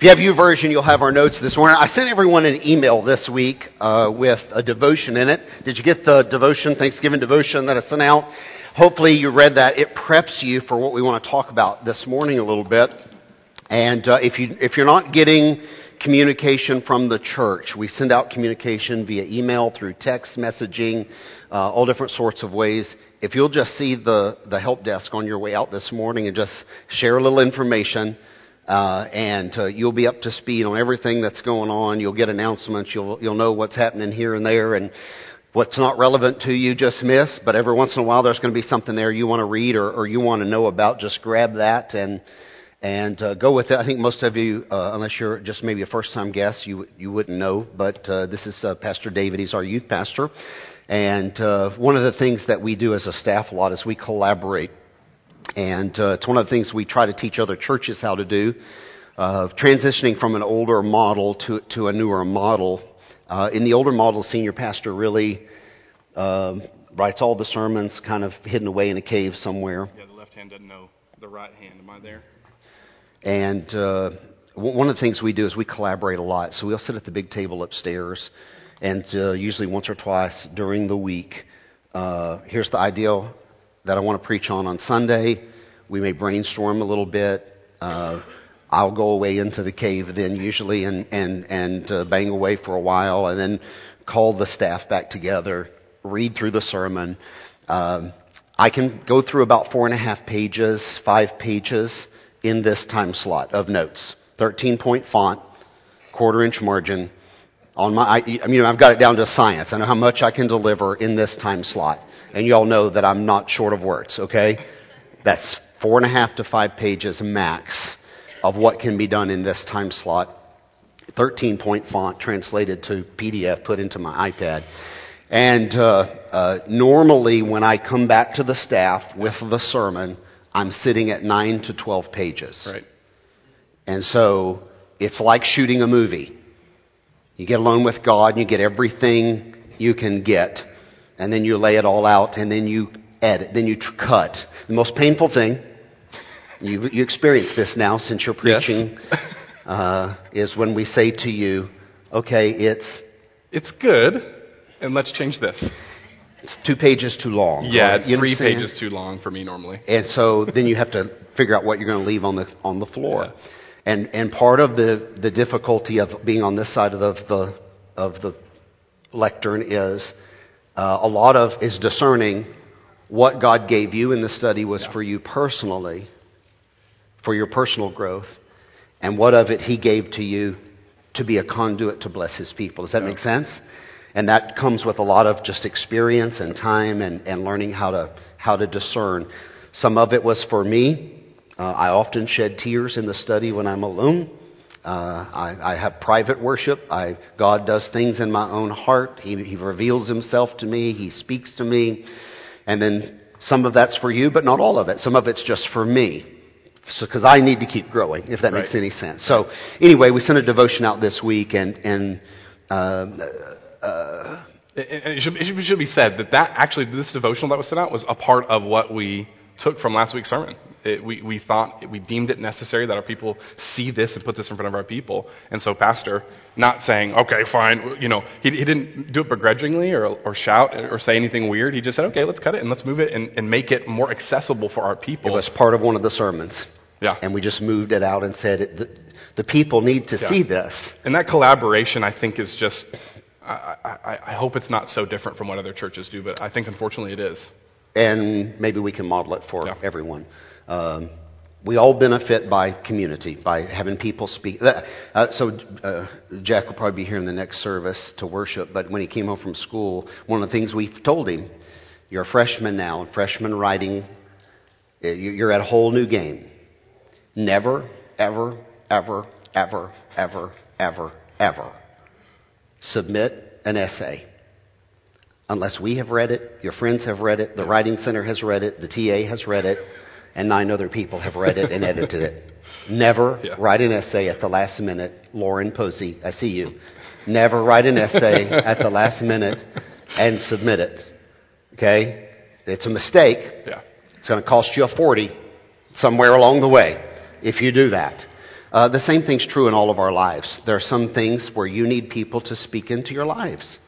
If you have YouVersion, you'll have our notes this morning. I sent everyone an email this week uh, with a devotion in it. Did you get the devotion, Thanksgiving devotion that I sent out? Hopefully you read that. It preps you for what we want to talk about this morning a little bit. And uh, if you if you're not getting communication from the church, we send out communication via email, through text messaging, uh, all different sorts of ways. If you'll just see the the help desk on your way out this morning and just share a little information uh, and uh, you'll be up to speed on everything that's going on. You'll get announcements. You'll you'll know what's happening here and there, and what's not relevant to you just miss. But every once in a while, there's going to be something there you want to read or, or you want to know about. Just grab that and and uh, go with it. I think most of you, uh, unless you're just maybe a first time guest, you you wouldn't know. But uh, this is uh, Pastor David. He's our youth pastor. And uh, one of the things that we do as a staff a lot is we collaborate and uh, it's one of the things we try to teach other churches how to do. Uh, transitioning from an older model to, to a newer model. Uh, in the older model, senior pastor really um, writes all the sermons kind of hidden away in a cave somewhere. Yeah, the left hand doesn't know the right hand. Am I there? And uh, one of the things we do is we collaborate a lot. So we'll sit at the big table upstairs, and uh, usually once or twice during the week. Uh, here's the ideal that I want to preach on on Sunday. We may brainstorm a little bit. Uh, I'll go away into the cave then usually and and and uh, bang away for a while, and then call the staff back together, read through the sermon. Um, I can go through about four and a half pages, five pages in this time slot of notes. 13 point font, quarter inch margin. On my, I, I mean, I've got it down to science. I know how much I can deliver in this time slot. And you all know that I'm not short of words, okay? That's four and a half to five pages max of what can be done in this time slot. 13 point font translated to PDF, put into my iPad. And uh, uh, normally, when I come back to the staff with the sermon, I'm sitting at 9 to 12 pages. Right. And so it's like shooting a movie. You get alone with God and you get everything you can get and then you lay it all out, and then you edit, then you tr- cut. The most painful thing, you, you experience this now since you're preaching, yes. uh, is when we say to you, okay, it's. It's good, and let's change this. It's two pages too long. Yeah, it's three pages too long for me normally. And so then you have to figure out what you're going to leave on the on the floor. Yeah. And and part of the the difficulty of being on this side of the, the of the lectern is uh, a lot of is discerning what God gave you in the study was for you personally, for your personal growth, and what of it He gave to you to be a conduit to bless His people. Does that yeah. make sense? And that comes with a lot of just experience and time and, and learning how to, how to discern. Some of it was for me. Uh, I often shed tears in the study when I'm alone. Uh, I, I, have private worship. I, God does things in my own heart. He, he reveals Himself to me. He speaks to me. And then some of that's for you, but not all of it. Some of it's just for me. Because so, I need to keep growing, if that right. makes any sense. So, anyway, we sent a devotion out this week, and, and uh, uh, it, should, it should be said that that actually, this devotional that was sent out was a part of what we took from last week's sermon. It, we, we thought, we deemed it necessary that our people see this and put this in front of our people. And so, Pastor, not saying, okay, fine, you know, he, he didn't do it begrudgingly or, or shout or say anything weird. He just said, okay, let's cut it and let's move it and, and make it more accessible for our people. It was part of one of the sermons. Yeah. And we just moved it out and said, it, the, the people need to yeah. see this. And that collaboration, I think, is just, I, I, I hope it's not so different from what other churches do, but I think unfortunately it is and maybe we can model it for yeah. everyone. Um, we all benefit by community, by having people speak. Uh, uh, so uh, Jack will probably be here in the next service to worship, but when he came home from school, one of the things we told him, you're a freshman now, freshman writing, uh, you're at a whole new game. Never, ever, ever, ever, ever, ever, ever submit an essay unless we have read it, your friends have read it, the Writing Center has read it, the TA has read it, and nine other people have read it and edited it. Never yeah. write an essay at the last minute. Lauren Posey, I see you. Never write an essay at the last minute and submit it. Okay? It's a mistake. Yeah. It's going to cost you a 40 somewhere along the way if you do that. Uh, the same thing's true in all of our lives. There are some things where you need people to speak into your lives.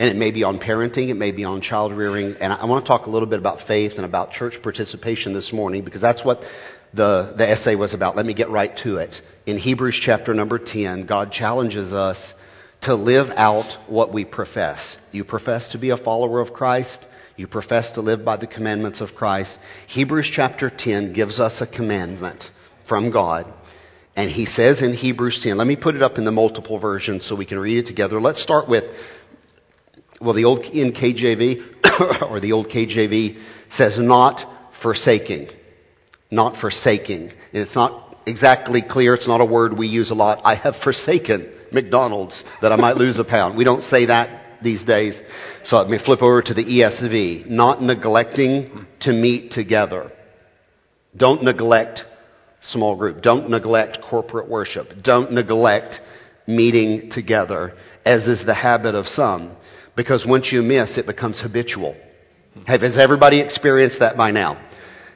And it may be on parenting, it may be on child rearing. And I want to talk a little bit about faith and about church participation this morning because that's what the, the essay was about. Let me get right to it. In Hebrews chapter number 10, God challenges us to live out what we profess. You profess to be a follower of Christ. You profess to live by the commandments of Christ. Hebrews chapter 10 gives us a commandment from God. And he says in Hebrews 10, let me put it up in the multiple version so we can read it together. Let's start with, well, the old in KJV, or the old KJV says not forsaking. Not forsaking. And it's not exactly clear. It's not a word we use a lot. I have forsaken McDonald's that I might lose a pound. We don't say that these days. So let me flip over to the ESV. Not neglecting to meet together. Don't neglect small group. Don't neglect corporate worship. Don't neglect meeting together, as is the habit of some. Because once you miss, it becomes habitual. Has everybody experienced that by now?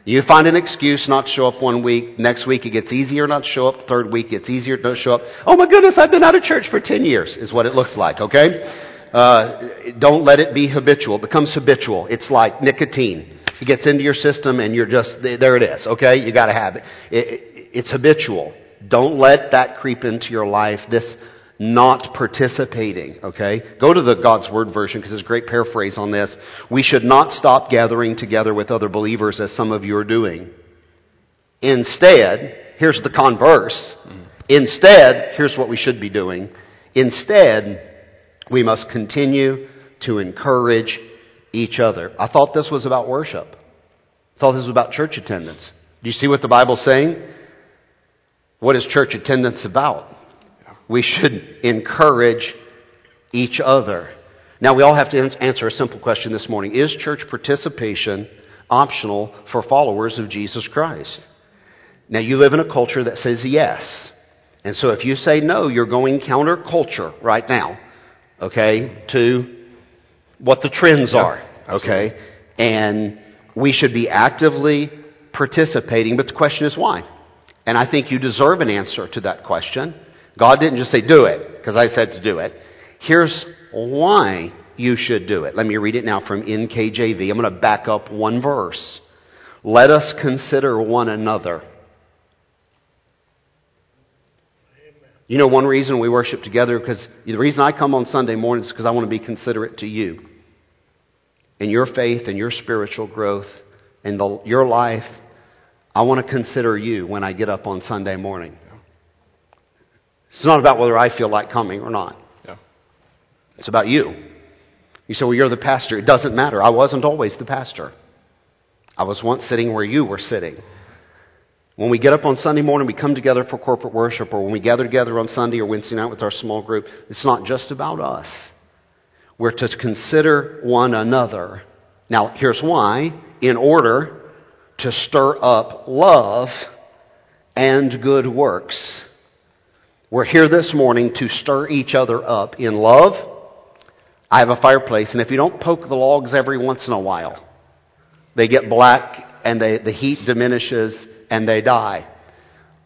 You find an excuse not to show up one week. Next week it gets easier not to show up. Third week it's easier to show up. Oh my goodness, I've been out of church for 10 years is what it looks like, okay? Uh, don't let it be habitual. It becomes habitual. It's like nicotine. It gets into your system and you're just, there it is, okay? You gotta have it. it, it it's habitual. Don't let that creep into your life. This not participating, okay? Go to the God's Word version because there's a great paraphrase on this. We should not stop gathering together with other believers as some of you are doing. Instead, here's the converse. Instead, here's what we should be doing. Instead, we must continue to encourage each other. I thought this was about worship. I thought this was about church attendance. Do you see what the Bible's saying? What is church attendance about? We should encourage each other. Now, we all have to answer a simple question this morning Is church participation optional for followers of Jesus Christ? Now, you live in a culture that says yes. And so if you say no, you're going counterculture right now, okay, to what the trends are, okay? And we should be actively participating, but the question is why? And I think you deserve an answer to that question. God didn't just say do it because I said to do it. Here's why you should do it. Let me read it now from NKJV. I'm going to back up one verse. Let us consider one another. You know, one reason we worship together, because the reason I come on Sunday mornings is because I want to be considerate to you in your faith and your spiritual growth and the, your life. I want to consider you when I get up on Sunday morning. It's not about whether I feel like coming or not. Yeah. It's about you. You say, well, you're the pastor. It doesn't matter. I wasn't always the pastor. I was once sitting where you were sitting. When we get up on Sunday morning, we come together for corporate worship, or when we gather together on Sunday or Wednesday night with our small group, it's not just about us. We're to consider one another. Now, here's why. In order to stir up love and good works. We're here this morning to stir each other up in love. I have a fireplace, and if you don't poke the logs every once in a while, they get black and they, the heat diminishes and they die.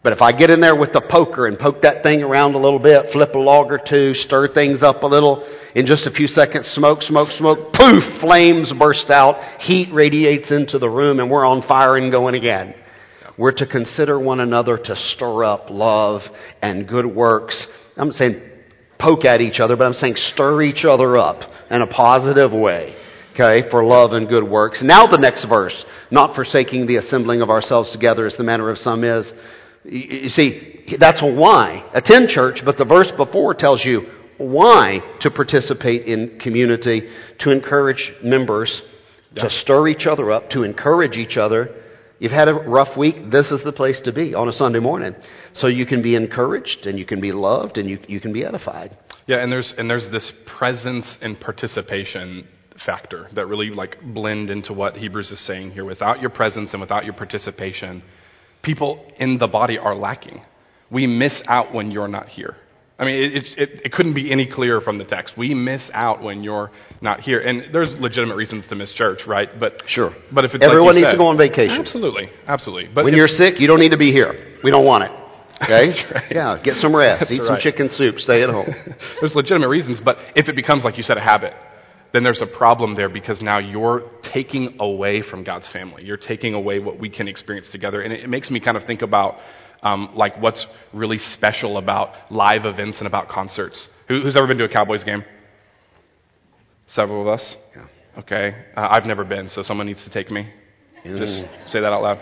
But if I get in there with the poker and poke that thing around a little bit, flip a log or two, stir things up a little, in just a few seconds, smoke, smoke, smoke, poof, flames burst out, heat radiates into the room, and we're on fire and going again. We're to consider one another to stir up love and good works. I'm saying poke at each other, but I'm saying stir each other up in a positive way. Okay, for love and good works. Now the next verse, not forsaking the assembling of ourselves together as the manner of some is. You see, that's why. Attend church, but the verse before tells you why to participate in community, to encourage members, yeah. to stir each other up, to encourage each other. You've had a rough week, this is the place to be on a Sunday morning. So you can be encouraged and you can be loved and you, you can be edified. Yeah, and there's, and there's this presence and participation factor that really like blend into what Hebrews is saying here. Without your presence and without your participation, people in the body are lacking. We miss out when you're not here. I mean, it, it, it, couldn't be any clearer from the text. We miss out when you're not here, and there's legitimate reasons to miss church, right? But sure. But if it's everyone like needs said, to go on vacation, absolutely, absolutely. But when if, you're sick, you don't need to be here. We don't want it. Okay? Right. Yeah, get some rest. That's Eat some right. chicken soup. Stay at home. there's legitimate reasons, but if it becomes, like you said, a habit, then there's a problem there because now you're taking away from God's family. You're taking away what we can experience together. And it, it makes me kind of think about um, like what's really special about live events and about concerts. Who, who's ever been to a Cowboys game? Several of us? Yeah. Okay. Uh, I've never been, so someone needs to take me. Just Mm. say that out loud.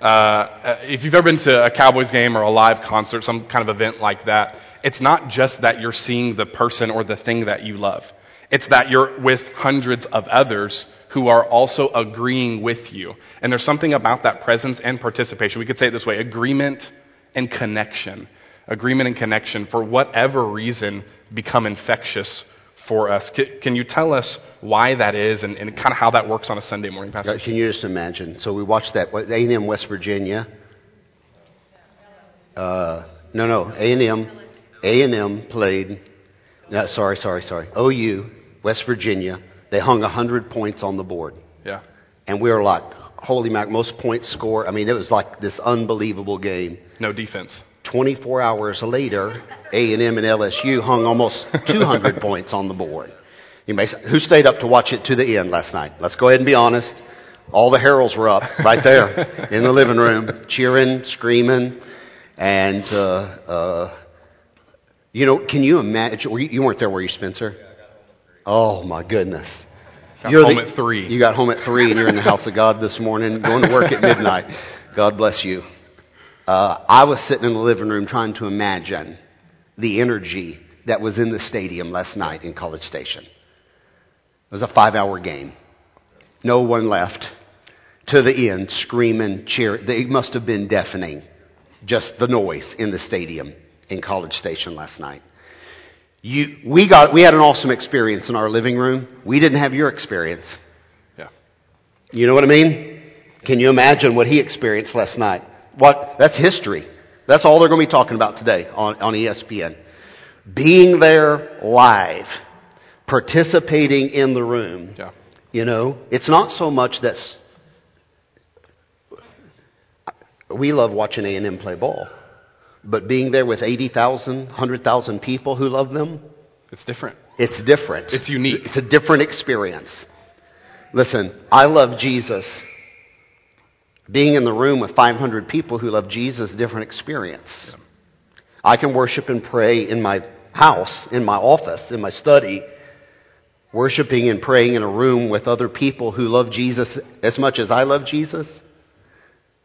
Uh, uh, if you've ever been to a Cowboys game or a live concert, some kind of event like that, it's not just that you're seeing the person or the thing that you love. It's that you're with hundreds of others who are also agreeing with you. And there's something about that presence and participation. We could say it this way agreement and connection. Agreement and connection, for whatever reason, become infectious for us. Can you tell us why that is and, and kind of how that works on a Sunday morning, Pastor? Can you just imagine? So we watched that A&M West Virginia. Uh, no, no, A&M. A&M played. No, sorry, sorry, sorry. OU West Virginia. They hung hundred points on the board, Yeah. and we were like, "Holy mac!" Most points score. I mean, it was like this unbelievable game. No defense. 24 hours later, A&M and LSU hung almost 200 points on the board. You may say, who stayed up to watch it to the end last night? Let's go ahead and be honest. All the heralds were up right there in the living room, cheering, screaming, and uh, uh, you know, can you imagine? You weren't there, were you, Spencer? Oh my goodness! Got You're home the- at three. You got home at three, and you're in the house of God this morning, going to work at midnight. God bless you. Uh, I was sitting in the living room trying to imagine the energy that was in the stadium last night in College Station. It was a five hour game. No one left to the end screaming, cheering. It must have been deafening, just the noise in the stadium in College Station last night. You, we, got, we had an awesome experience in our living room. We didn't have your experience. Yeah. You know what I mean? Can you imagine what he experienced last night? What? That's history. That's all they're going to be talking about today on, on ESPN. Being there live, participating in the room. Yeah. You know, it's not so much that's. We love watching A&M play ball. But being there with 80,000, 100,000 people who love them, It's different. it's different. It's unique. It's a different experience. Listen, I love Jesus. Being in the room with 500 people who love Jesus, different experience. I can worship and pray in my house, in my office, in my study, worshiping and praying in a room with other people who love Jesus as much as I love Jesus.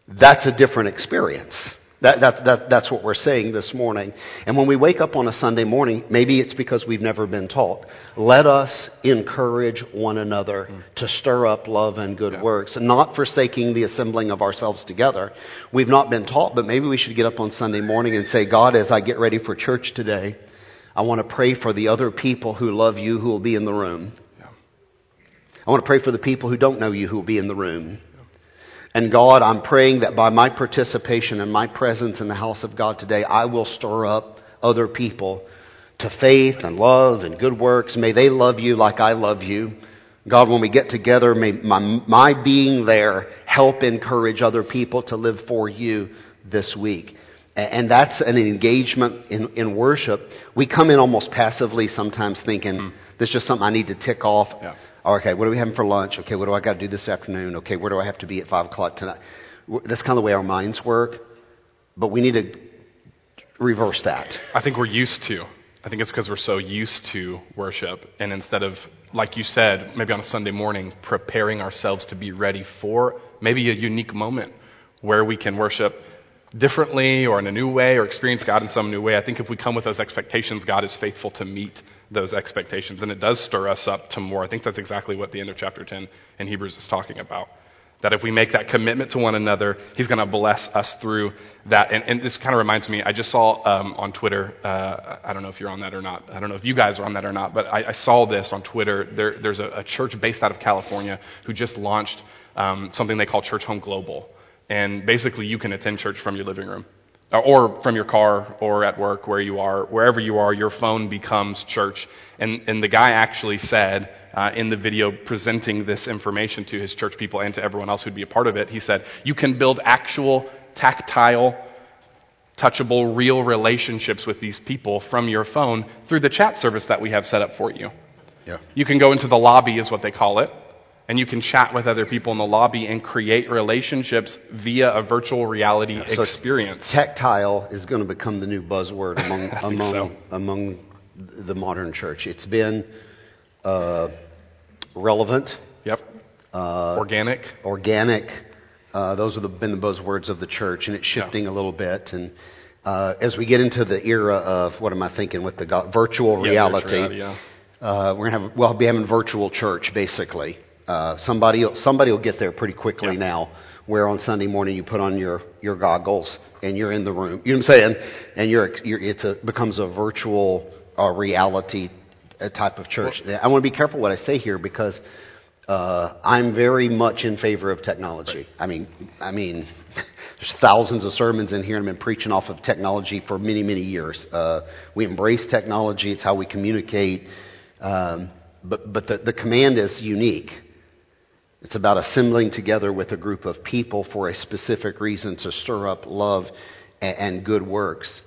That's a different experience. That, that, that, that's what we're saying this morning. And when we wake up on a Sunday morning, maybe it's because we've never been taught. Let us encourage one another hmm. to stir up love and good works, and not forsaking the assembling of ourselves together. We've not been taught, but maybe we should get up on Sunday morning and say, God, as I get ready for church today, I want to pray for the other people who love you who will be in the room. I want to pray for the people who don't know you who will be in the room. And God, I'm praying that by my participation and my presence in the house of God today, I will stir up other people to faith and love and good works. May they love you like I love you. God, when we get together, may my, my being there help encourage other people to live for you this week. And that's an engagement in, in worship. We come in almost passively sometimes thinking, hmm. this is just something I need to tick off. Yeah. Oh, okay, what are we having for lunch? Okay, what do I got to do this afternoon? Okay, where do I have to be at 5 o'clock tonight? That's kind of the way our minds work. But we need to reverse that. I think we're used to. I think it's because we're so used to worship. And instead of, like you said, maybe on a Sunday morning, preparing ourselves to be ready for maybe a unique moment where we can worship differently or in a new way or experience God in some new way. I think if we come with those expectations, God is faithful to meet those expectations. And it does stir us up to more. I think that's exactly what the end of chapter 10 in Hebrews is talking about. That if we make that commitment to one another, He's going to bless us through that. And, and this kind of reminds me, I just saw um, on Twitter, uh, I don't know if you're on that or not. I don't know if you guys are on that or not, but I, I saw this on Twitter. There, there's a, a church based out of California who just launched um, something they call Church Home Global. And basically, you can attend church from your living room or from your car or at work where you are wherever you are your phone becomes church and, and the guy actually said uh, in the video presenting this information to his church people and to everyone else who'd be a part of it he said you can build actual tactile touchable, real relationships with these people from your phone through the chat service that we have set up for you. Yeah. You can go into the lobby, is what they call it, and you can chat with other people in the lobby and create relationships via a virtual reality Yeah, so experience. Tactile is going to become the new buzzword among among so. among the modern church. It's been uh, relevant, Yep. uh, Organic. organic. Uh, those have been the buzzwords of the church, and it's shifting a little bit. And uh, as we get into the era of what am I thinking with the go- virtual Yeah, reality, virtual reality, yeah. uh, we're gonna have we'll be having virtual church basically. Uh, somebody somebody will get there pretty quickly Yeah. now. Where on Sunday morning you put on your, your goggles and you're in the room. You know what I'm saying? And you're, you're it's a becomes a virtual uh, reality uh, type of church. I want to be careful what I say here because uh, I'm very much in favor of technology. I mean, I mean, there's thousands of sermons in here, and I've been preaching off of technology for many, many years. Uh, we embrace technology; it's how we communicate. Um, but but the, the command is unique. It's about assembling together with a group of people for a specific reason to stir up love and, good works.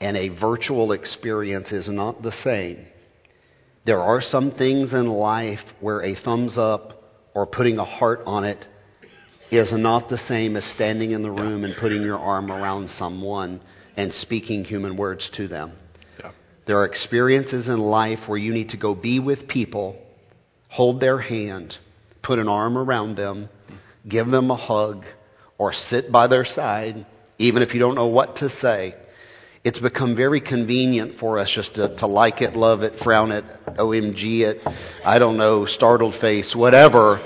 And a virtual experience is not the same. There are some things in life where a thumbs up or putting a heart on it is not the same as standing in the room and putting your arm around someone and speaking human words to them. Yeah. There are experiences in life where you need to go be with people, hold their hand, put an arm around them, give them a hug, or sit by their side, even if you don't know what to say. It's become very convenient for us just to, to like it, love it, frown it, OMG it, I don't know, startled face, whatever.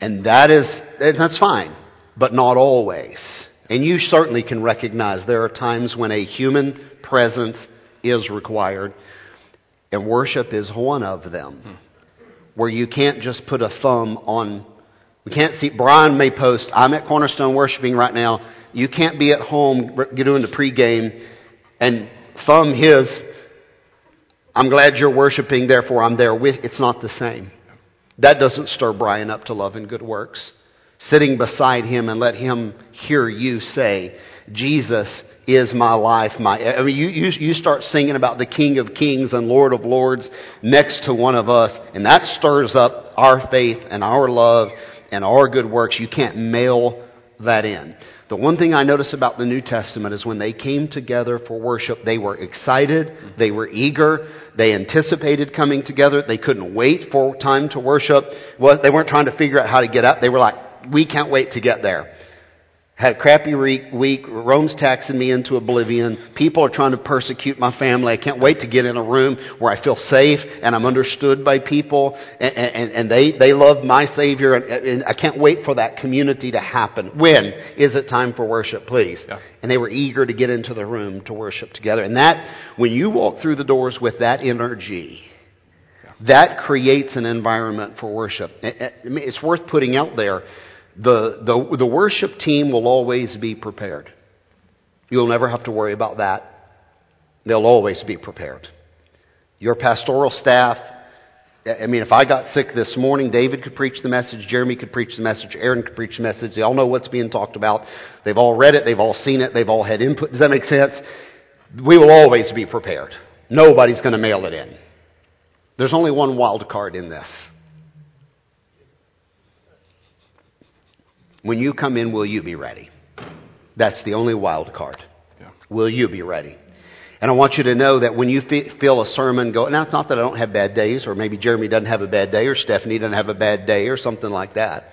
And that is, that's fine, but not always. And you certainly can recognize there are times when a human presence is required, and worship is one of them. Hmm. Where you can't just put a thumb on, we can't see, Brian may post, I'm at Cornerstone worshiping right now. You can't be at home doing the pregame and thumb his, I'm glad you're worshiping, therefore I'm there with, it's not the same. That doesn't stir Brian up to love and good works. Sitting beside him and let him hear you say, Jesus is my life. My, I mean, you, you, you start singing about the King of Kings and Lord of Lords next to one of us, and that stirs up our faith and our love and our good works. You can't mail that in. The one thing I notice about the New Testament is when they came together for worship, they were excited, they were eager, they anticipated coming together, they couldn't wait for time to worship. Well, they weren't trying to figure out how to get up. They were like, we can't wait to get there. Had a crappy week. Rome's taxing me into oblivion. People are trying to persecute my family. I can't wait to get in a room where I feel safe and I'm understood by people and, and, and they, they love my Savior and, and, I can't wait for that community to happen. When is it time for worship, please? Yeah. And they were eager to get into the room to worship together. And that, when you walk through the doors with that energy, that creates an environment for worship. It's worth putting out there the, the, the worship team will always be prepared. You'll never have to worry about that. They'll always be prepared. Your pastoral staff, I mean, if I got sick this morning, David could preach the message, Jeremy could preach the message, Aaron could preach the message. They all know what's being talked about. They've all read it, they've all seen it, they've all had input. Does that make sense? We will always be prepared. Nobody's going to mail it in. There's only one wild card in this. When you come in, will you be ready? That's the only wild card. Yeah. Will you be ready? And I want you to know that when you feel a sermon go, now it's not that I don't have bad days, or maybe Jeremy doesn't have a bad day, or Stephanie doesn't have a bad day, or something like that.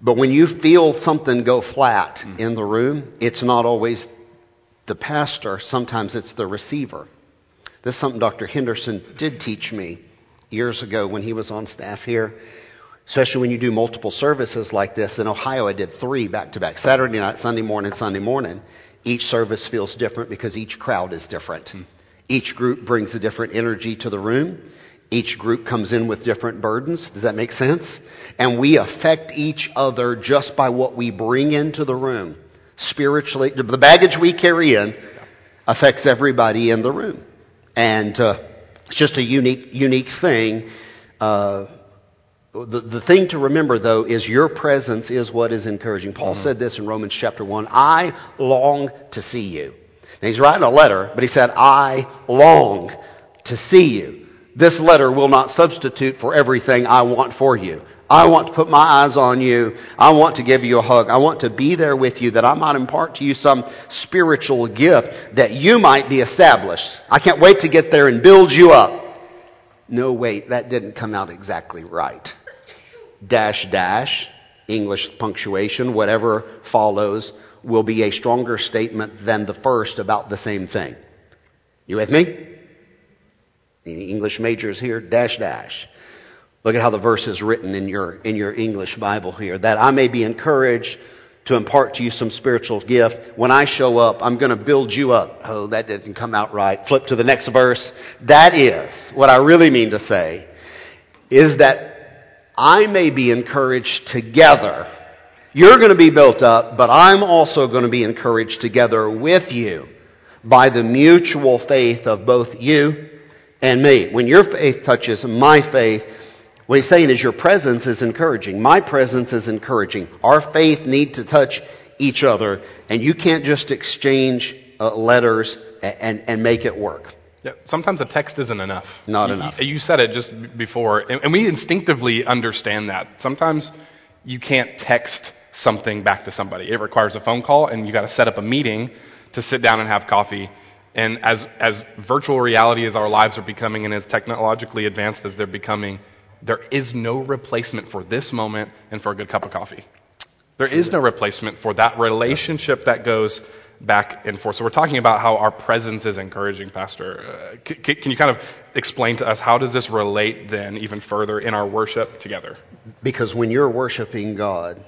But when you feel something go flat mm. in the room, it's not always the pastor, sometimes it's the receiver. This is something Dr. Henderson did teach me years ago when he was on staff here especially when you do multiple services like this. In Ohio, I did three back to back Saturday night, Sunday morning, Sunday morning. Each service feels different because each crowd is different. Hmm. Each group brings a different energy to the room. Each group comes in with different burdens. Does that make sense? And we affect each other just by what we bring into the room. Spiritually, the baggage we carry in affects everybody in the room. And uh, it's just a unique, unique thing. Uh, The, the thing to remember, though, is your presence is what is encouraging. Paul mm-hmm. said this in Romans chapter 1 I long to see you. Now, he's writing a letter, but he said, I long to see you. This letter will not substitute for everything I want for you. I want to put my eyes on you. I want to give you a hug. I want to be there with you that I might impart to you some spiritual gift that you might be established. I can't wait to get there and build you up. No, wait, that didn't come out exactly right. Dash, dash, English punctuation, whatever follows, will be a stronger statement than the first about the same thing. You with me? Any English majors here? Dash, dash. Look at how the verse is written in your, in your English Bible here. That I may be encouraged to impart to you some spiritual gift. When I show up, I'm going to build you up. Oh, that didn't come out right. Flip to the next verse. That is what I really mean to say is that I may be encouraged together. You're going to be built up, but I'm also going to be encouraged together with you by the mutual faith of both you and me. When your faith touches my faith, what he's saying is your presence is encouraging. My presence is encouraging. Our faith need to touch each other, and you can't just exchange uh, letters and, and make it work. Yeah, sometimes a text isn't enough. Not you, enough. You said it just before, and, and we instinctively understand that. Sometimes you can't text something back to somebody. It requires a phone call, and you got to set up a meeting to sit down and have coffee. And as, as virtual reality as our lives are becoming and as technologically advanced as they're becoming, there is no replacement for this moment and for a good cup of coffee. There is no replacement for that relationship that goes back and forth. So we're talking about how our presence is encouraging, Pastor. Uh, c- can you kind of explain to us how does this relate then even further in our worship together? Because when you're worshiping God,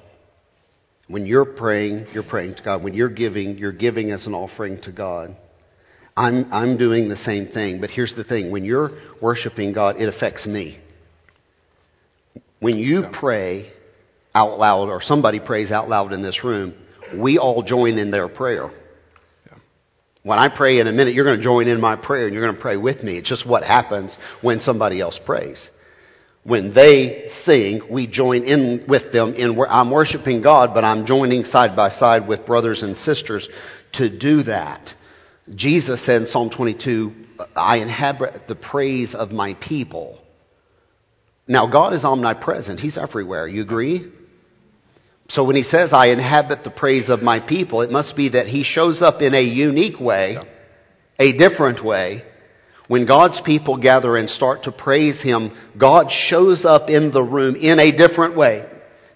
when you're praying, you're praying to God. When you're giving, you're giving as an offering to God. I'm, I'm doing the same thing. But here's the thing when you're worshiping God, it affects me. When you pray out loud, or somebody prays out loud in this room, we all join in their prayer. When I pray in a minute, you're going to join in my prayer and you're going to pray with me. It's just what happens when somebody else prays. When they sing, we join in with them in I'm worshiping God, but I'm joining side by side with brothers and sisters to do that. Jesus said in Psalm 22, I inhabit the praise of my people. Now, God is omnipresent. He's everywhere. You agree? So when he says, I inhabit the praise of my people, it must be that he shows up in a unique way, a different way. When God's people gather and start to praise him, God shows up in the room in a different way.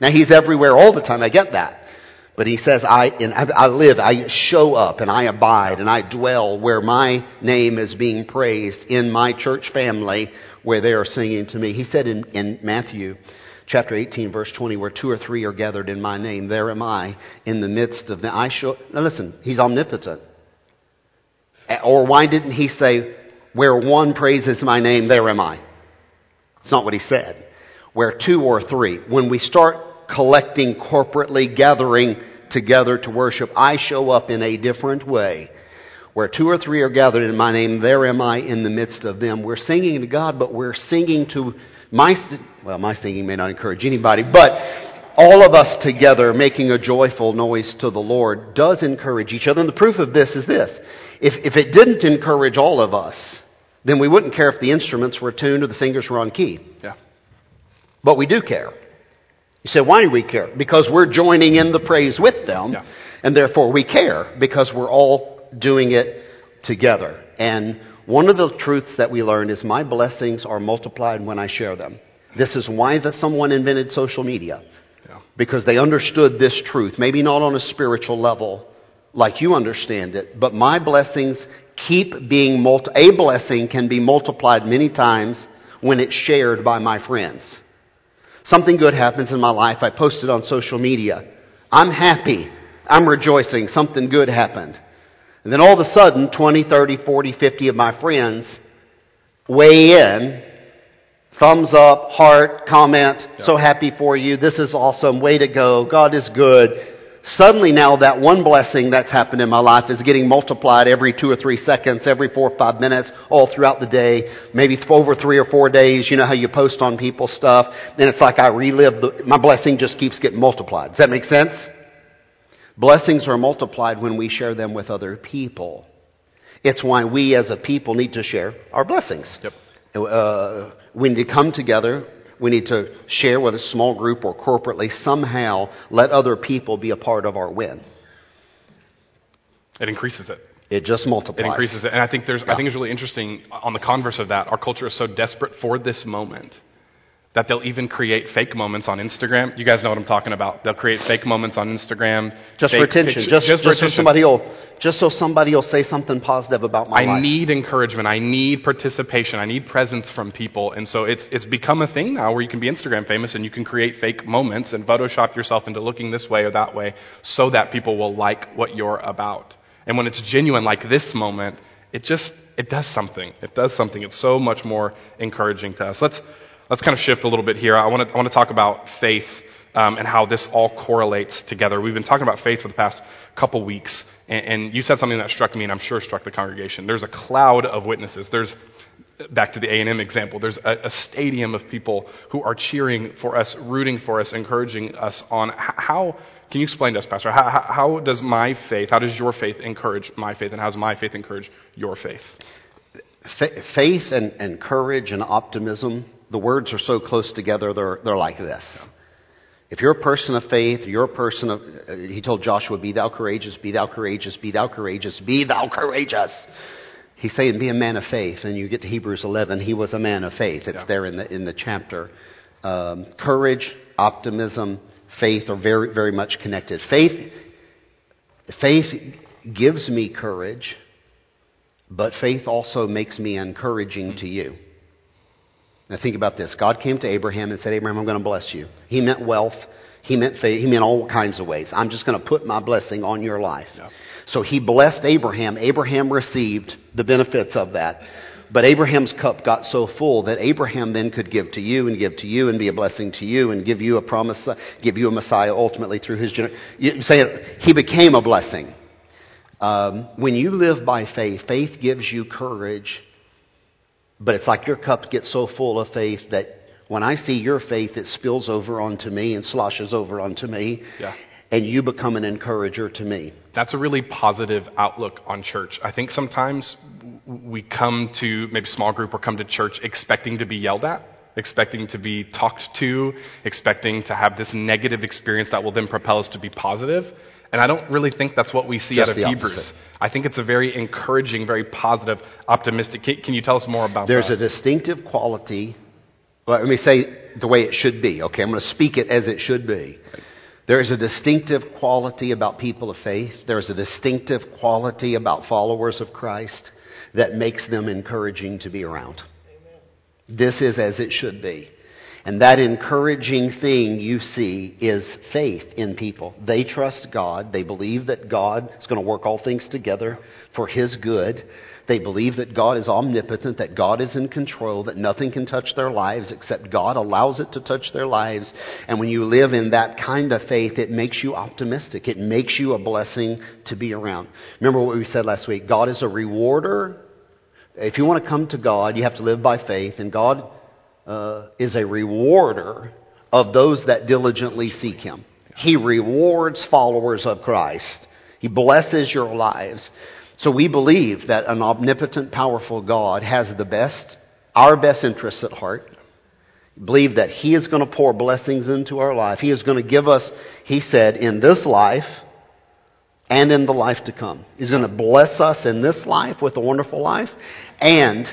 Now he's everywhere all the time, I get that. But he says, I, I live, I show up and I abide and I dwell where my name is being praised in my church family where they are singing to me. He said in, in Matthew chapter 18 verse 20 where two or three are gathered in my name there am i in the midst of them. I show now listen he's omnipotent. Or why didn't he say where one praises my name there am i? It's not what he said. Where two or three when we start collecting corporately gathering together to worship i show up in a different way. Where two or three are gathered in my name there am i in the midst of them. We're singing to god but we're singing to my, well, my singing may not encourage anybody, but all of us together making a joyful noise to the Lord does encourage each other. And the proof of this is this. If, if it didn't encourage all of us, then we wouldn't care if the instruments were tuned or the singers were on key. Yeah. But we do care. You say, why do we care? Because we're joining in the praise with them, yeah. and therefore we care because we're all doing it together. And one of the truths that we learn is my blessings are multiplied when I share them. This is why that someone invented social media. Yeah. Because they understood this truth, maybe not on a spiritual level like you understand it, but my blessings keep being multi- a blessing can be multiplied many times when it's shared by my friends. Something good happens in my life, I post it on social media. I'm happy. I'm rejoicing. Something good happened. And then all of a sudden, 20, 30, 40, 50 of my friends weigh in. Thumbs up, heart, comment, so happy for you. This is awesome. Way to go. God is good. suddenly now that one blessing that's happened in my life is getting multiplied every two or three seconds, every four or five minutes, all throughout the day, maybe over three or four days. You know how you post on people's stuff, and it's like I relive the, my blessing just keeps getting multiplied. Does that make sense? Blessings are multiplied when we share them with other people. It's why we as a people need to share our blessings. Yep. Uh, we need to come together we need to share with a small group or corporately somehow let other people be a part of our win. It increases it. It just multiplies. It increases it. And I think there's, yeah. I think it's really interesting on the converse of that. Our culture is so desperate for this moment that they'll even create fake moments on Instagram. You guys know what I'm talking about. They'll create fake moments on Instagram. Just for attention. Just, just, just so somebody will, just so somebody will say something positive about my I life. I need encouragement. I need participation. I need presence from people. And so it's, it's become a thing now where you can be Instagram famous and you can create fake moments and Photoshop yourself into looking this way or that way so that people will like what you're about. And when it's genuine like this moment, it just, it does something. It does something. It's so much more encouraging to us. Let's, let's kind of shift a little bit here. I want to, I want to talk about faith um, and how this all correlates together. We've been talking about faith for the past couple weeks, and, and you said something that struck me, and I'm sure struck the congregation. There's a cloud of witnesses. There's back to the A&M example, there's a, a, stadium of people who are cheering for us, rooting for us, encouraging us on how, can you explain to us, Pastor, how, how does my faith, how does your faith encourage my faith, and how does my faith encourage your faith? faith and, and courage and optimism the words are so close together, they're, they're like this. If you're a person of faith, you're a person of, uh, he told Joshua, be thou courageous, be thou courageous, be thou courageous, be thou courageous. He's saying, be a man of faith. And you get to Hebrews 11, he was a man of faith. It's yeah. there in the, in the chapter. Um, courage, optimism, faith are very, very much connected. Faith, faith gives me courage, but faith also makes me encouraging to you. Now think about this. God came to Abraham and said, Abraham, I'm going to bless you. He meant wealth. He meant faith. He meant all kinds of ways. I'm just going to put my blessing on your life. Yeah. So he blessed Abraham. Abraham received the benefits of that. But Abraham's cup got so full that Abraham then could give to you and give to you and be a blessing to you and give you a promise, give you a Messiah ultimately through his generation. You say he became a blessing. Um, when you live by faith, faith gives you courage but it's like your cup gets so full of faith that when I see your faith, it spills over onto me and sloshes over onto me. Yeah. And you become an encourager to me. That's a really positive outlook on church. I think sometimes we come to maybe small group or come to church expecting to be yelled at, expecting to be talked to, expecting to have this negative experience that will then propel us to be positive. And I don't really think that's what we see Just out of Hebrews. I think it's a very encouraging, very positive, optimistic. Can, can you tell us more about There's that? There's a distinctive quality. Let me say the way it should be, okay? I'm going to speak it as it should be. Right. There is a distinctive quality about people of faith. There is a distinctive quality about followers of Christ that makes them encouraging to be around. Amen. This is as it should be. And that encouraging thing you see is faith in people. They trust God. They believe that God is going to work all things together for His good. They believe that God is omnipotent, that God is in control, that nothing can touch their lives except God allows it to touch their lives. And when you live in that kind of faith, it makes you optimistic. It makes you a blessing to be around. Remember what we said last week? God is a rewarder. If you want to come to God, you have to live by faith, and God uh, is a rewarder of those that diligently seek Him. He rewards followers of Christ. He blesses your lives. So we believe that an omnipotent, powerful God has the best, our best interests at heart. Believe that He is going to pour blessings into our life. He is going to give us, He said, in this life and in the life to come. He's going to bless us in this life with a wonderful life and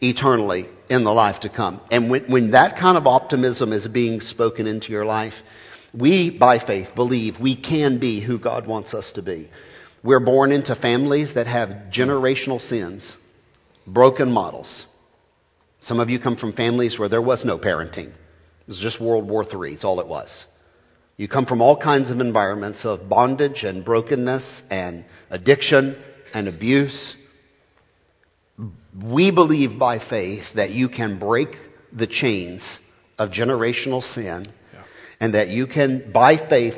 eternally in the life to come. And when, when that kind of optimism is being spoken into your life, we, by faith, believe we can be who God wants us to be. We're born into families that have generational sins, broken models. Some of you come from families where there was no parenting. It was just World War III. It's all it was. You come from all kinds of environments of bondage and brokenness and addiction and abuse we believe by faith that you can break the chains of generational sin yeah. and that you can, by faith,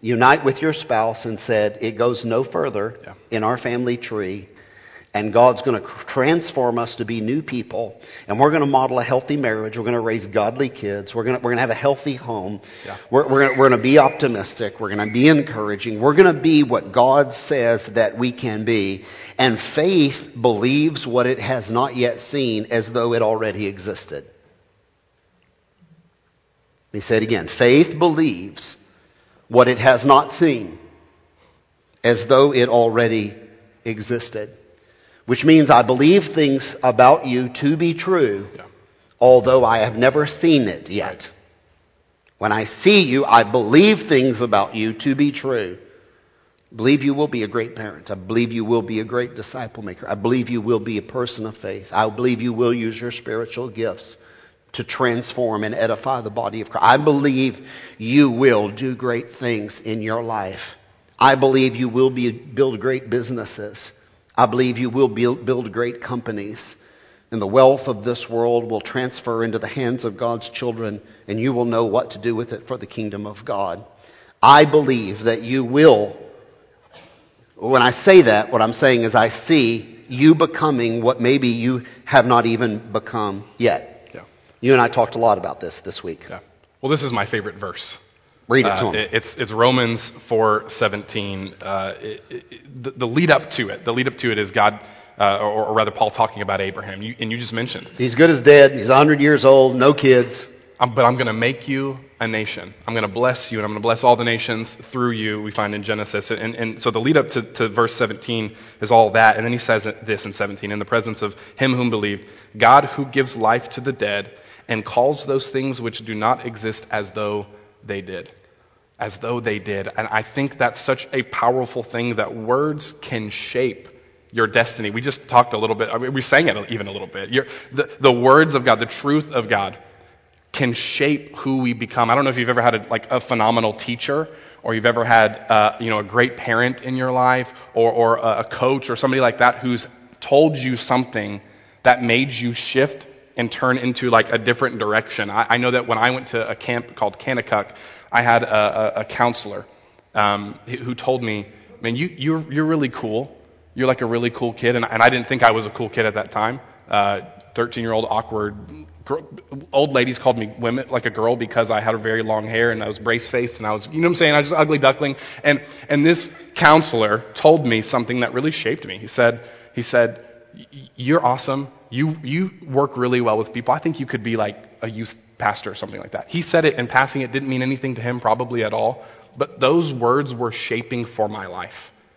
unite with your spouse and said, it goes no further Yeah. in our family tree, and God's going to transform us to be new people, and we're going to model a healthy marriage, we're going to raise godly kids, we're going to, we're going to have a healthy home, Yeah. we're, we're, going to, we're going to be optimistic, we're going to be encouraging, we're going to be what God says that we can be, and faith believes what it has not yet seen as though it already existed. Let me say it again. Faith believes what it has not seen as though it already existed. Which means I believe things about you to be true, Yeah. although I have never seen it yet. Right. When I see you, I believe things about you to be true. Believe you will be a great parent. I believe you will be a great disciple maker. I believe you will be a person of faith. I believe you will use your spiritual gifts to transform and edify the body of Christ. I believe you will do great things in your life. I believe you will be, build great businesses. I believe you will build, build great companies. And the wealth of this world will transfer into the hands of God's children, and you will know what to do with it for the kingdom of God. I believe that you will. When I say that, what I'm saying is I see you becoming what maybe you have not even become yet. Yeah. You and I talked a lot about this this week. Yeah. Well, this is my favorite verse. Read it to Uh, him. it's, it's Romans 4:17. Uh, it, it, the, the lead up to it, the lead up to it is God, uh, or, or rather Paul talking about Abraham. You, and you just mentioned, He's good as dead. He's 100 years old, no kids. um, but I'm going to make you a nation. I'm going to bless you, and I'm going to bless all the nations through you. We find in Genesis, and, and so the lead up to, to verse 17 is all that, and then he says this in 17: in the presence of him whom believed, God who gives life to the dead and calls those things which do not exist as though they did as though they did. And I think that's such a powerful thing that words can shape your destiny. We just talked a little bit, I mean, we sang it even a little bit. Your, the, the words of God, the truth of God, can shape who we become. I don't know if you've ever had a, like a phenomenal teacher or you've ever had uh, you know a great parent in your life or, or a coach or somebody like that who's told you something that made you shift and turn into like a different direction. I, I know that when I went to a camp called Kanakuk, I had a, a, a counselor um, who told me, "Man, you you're you're really cool. You're like a really cool kid." And, and I didn't think I was a cool kid at that time. Uh, Thirteen year old awkward. Old ladies called me women like a girl because I had a very long hair and I was brace faced and I was you know what I'm saying I was just ugly duckling and and this counselor told me something that really shaped me. He said he said you're awesome. You you work really well with people. I think you could be like a youth pastor or something like that. He said it in passing. It didn't mean anything to him probably at all, but those words were shaping for my life.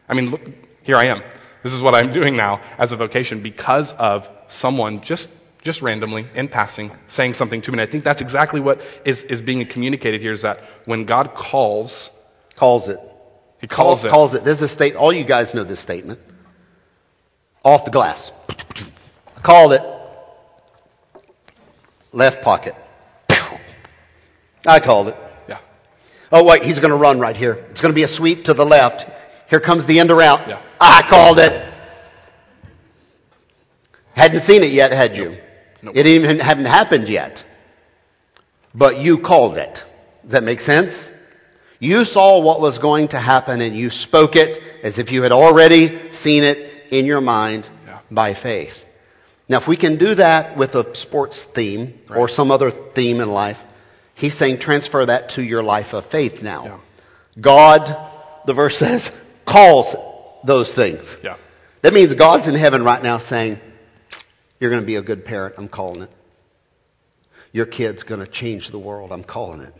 I mean, look, here I am. This is what I'm doing now as a vocation because of someone just just randomly in passing saying something to me. And I think that's exactly what is is being communicated here is that when God calls, Calls it. he calls it. Calls it. This is a state. All you guys know this statement. Off the glass. I called it. Left pocket. I called it. Yeah. Oh wait, he's going to run right here. It's going to be a sweep to the left. Here comes the end around. Yeah. I called it. Hadn't seen it yet, had you? Nope. It even hadn't happened yet. But you called it. Does that make sense? You saw what was going to happen and you spoke it as if you had already seen it in your mind Yeah. by faith. Now, if we can do that with a sports theme or some other theme in life, he's saying transfer that to your life of faith now. Yeah. God, the verse says, calls those things. Yeah. That means God's in heaven right now saying, You're going to be a good parent. I'm calling it. Your kid's going to change the world. I'm calling it.